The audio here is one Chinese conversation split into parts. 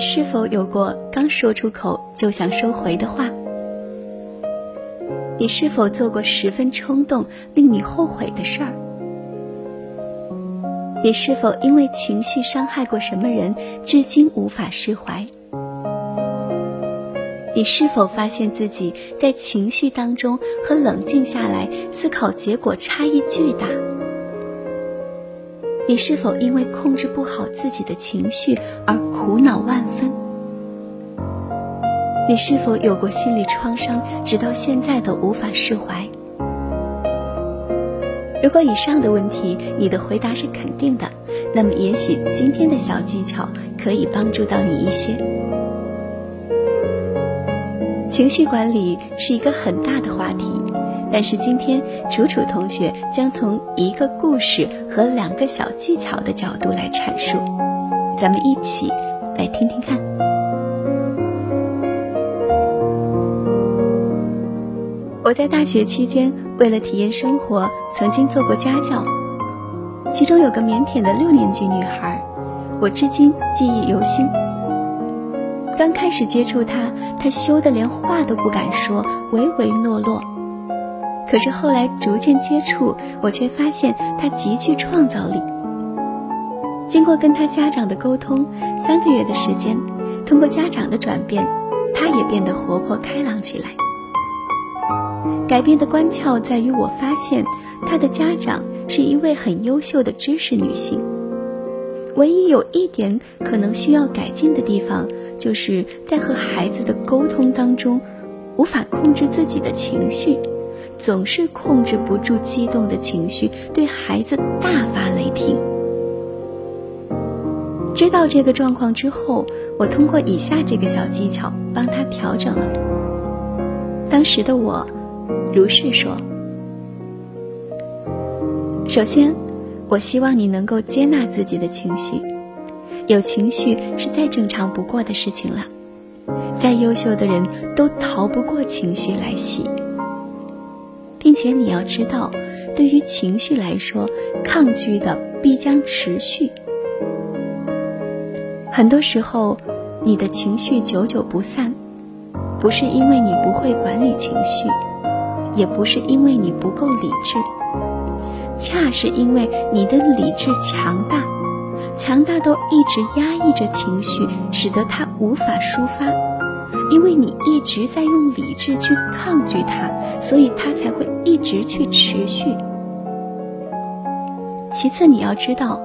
是否有过刚说出口就想收回的话？你是否做过十分冲动、令你后悔的事儿？你是否因为情绪伤害过什么人，至今无法释怀？你是否发现自己在情绪当中和冷静下来思考结果差异巨大？你是否因为控制不好自己的情绪而苦恼万分？你是否有过心理创伤，直到现在都无法释怀？如果以上的问题你的回答是肯定的，那么也许今天的小技巧可以帮助到你一些。情绪管理是一个很大的话题，但是今天楚楚同学将从一个故事和两个小技巧的角度来阐述，咱们一起来听听看。我在大学期间为了体验生活，曾经做过家教，其中有个腼腆的六年级女孩，我至今记忆犹新。刚开始接触他，他羞得连话都不敢说，唯唯诺诺。可是后来逐渐接触，我却发现他极具创造力。经过跟他家长的沟通，三个月的时间，通过家长的转变，他也变得活泼开朗起来。改变的关窍在于，我发现他的家长是一位很优秀的知识女性。唯一有一点可能需要改进的地方。就是在和孩子的沟通当中，无法控制自己的情绪，总是控制不住激动的情绪，对孩子大发雷霆。知道这个状况之后，我通过以下这个小技巧帮他调整了。当时的我如是说：首先，我希望你能够接纳自己的情绪。有情绪是再正常不过的事情了，再优秀的人都逃不过情绪来袭，并且你要知道，对于情绪来说，抗拒的必将持续。很多时候，你的情绪久久不散，不是因为你不会管理情绪，也不是因为你不够理智，恰是因为你的理智强大。强大到一直压抑着情绪，使得它无法抒发，因为你一直在用理智去抗拒它，所以它才会一直去持续。其次，你要知道，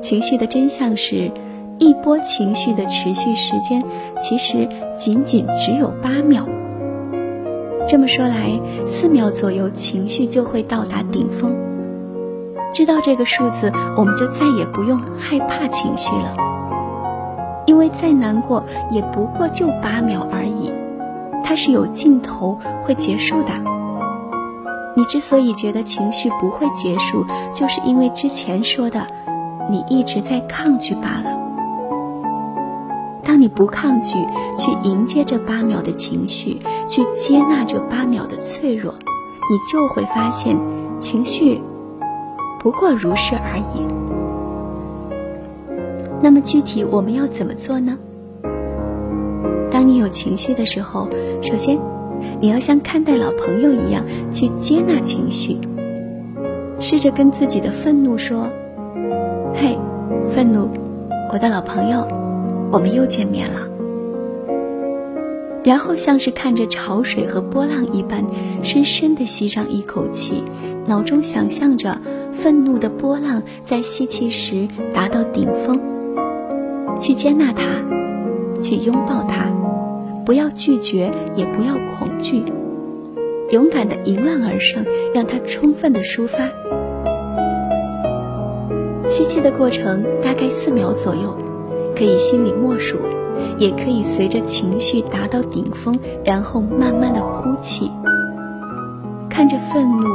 情绪的真相是，一波情绪的持续时间其实仅仅只有八秒。这么说来，四秒左右情绪就会到达顶峰。知道这个数字，我们就再也不用害怕情绪了，因为再难过也不过就八秒而已，它是有尽头会结束的。你之所以觉得情绪不会结束，就是因为之前说的，你一直在抗拒罢了。当你不抗拒，去迎接这八秒的情绪，去接纳这八秒的脆弱，你就会发现情绪。不过如是而已。那么具体我们要怎么做呢？当你有情绪的时候，首先你要像看待老朋友一样去接纳情绪，试着跟自己的愤怒说：“嘿，愤怒，我的老朋友，我们又见面了。”然后像是看着潮水和波浪一般，深深的吸上一口气，脑中想象着。愤怒的波浪在吸气时达到顶峰，去接纳它，去拥抱它，不要拒绝，也不要恐惧，勇敢的迎浪而上，让它充分的抒发。吸气的过程大概四秒左右，可以心里默数，也可以随着情绪达到顶峰，然后慢慢的呼气，看着愤怒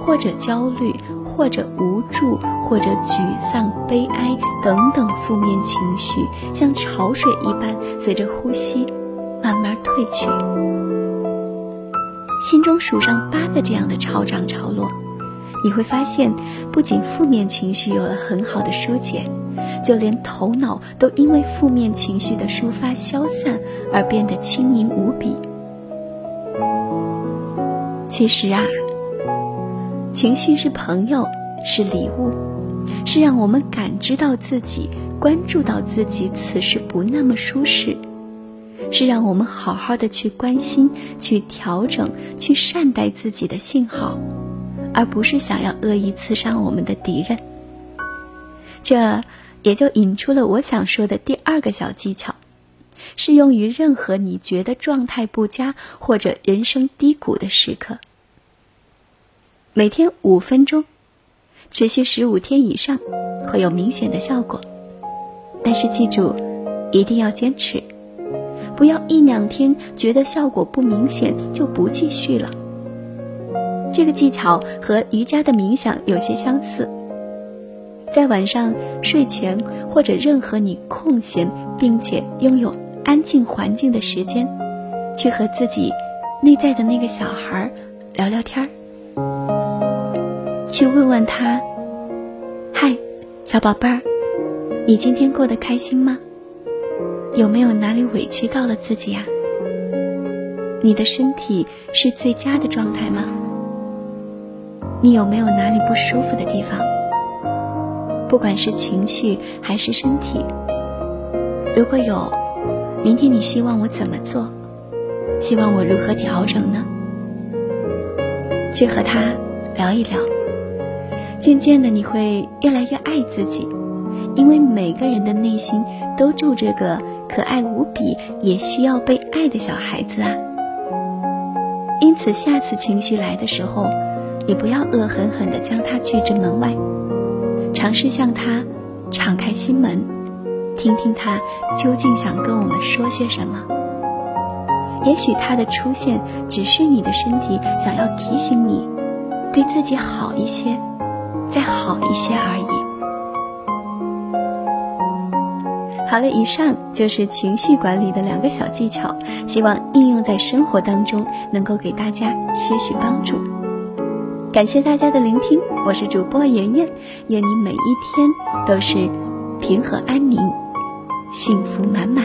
或者焦虑。或者无助，或者沮丧、悲哀等等负面情绪，像潮水一般随着呼吸慢慢退去。心中数上八个这样的潮涨潮落，你会发现，不仅负面情绪有了很好的疏解，就连头脑都因为负面情绪的抒发消散而变得轻盈无比。其实啊，情绪是朋友，是礼物，是让我们感知到自己、关注到自己此时不那么舒适，是让我们好好的去关心、去调整、去善待自己的信号，而不是想要恶意刺伤我们的敌人。这也就引出了我想说的第二个小技巧，适用于任何你觉得状态不佳或者人生低谷的时刻。每天五分钟，持续十五天以上，会有明显的效果。但是记住，一定要坚持，不要一两天觉得效果不明显就不继续了。这个技巧和瑜伽的冥想有些相似。在晚上睡前或者任何你空闲并且拥有安静环境的时间，去和自己内在的那个小孩聊聊天儿，去问问他：“嗨，小宝贝儿，你今天过得开心吗？有没有哪里委屈到了自己呀？你的身体是最佳的状态吗？你有没有哪里不舒服的地方？”不管是情绪还是身体，如果有，明天你希望我怎么做？希望我如何调整呢？去和他聊一聊，渐渐的你会越来越爱自己，因为每个人的内心都住着个可爱无比也需要被爱的小孩子啊。因此，下次情绪来的时候，你不要恶狠狠地将他拒之门外。尝试向他敞开心门，听听他究竟想跟我们说些什么。也许他的出现只是你的身体想要提醒你，对自己好一些，再好一些而已。好了，以上就是情绪管理的两个小技巧，希望应用在生活当中，能够给大家些许帮助。感谢大家的聆听，我是主播妍妍，愿你每一天都是平和安宁，幸福满满。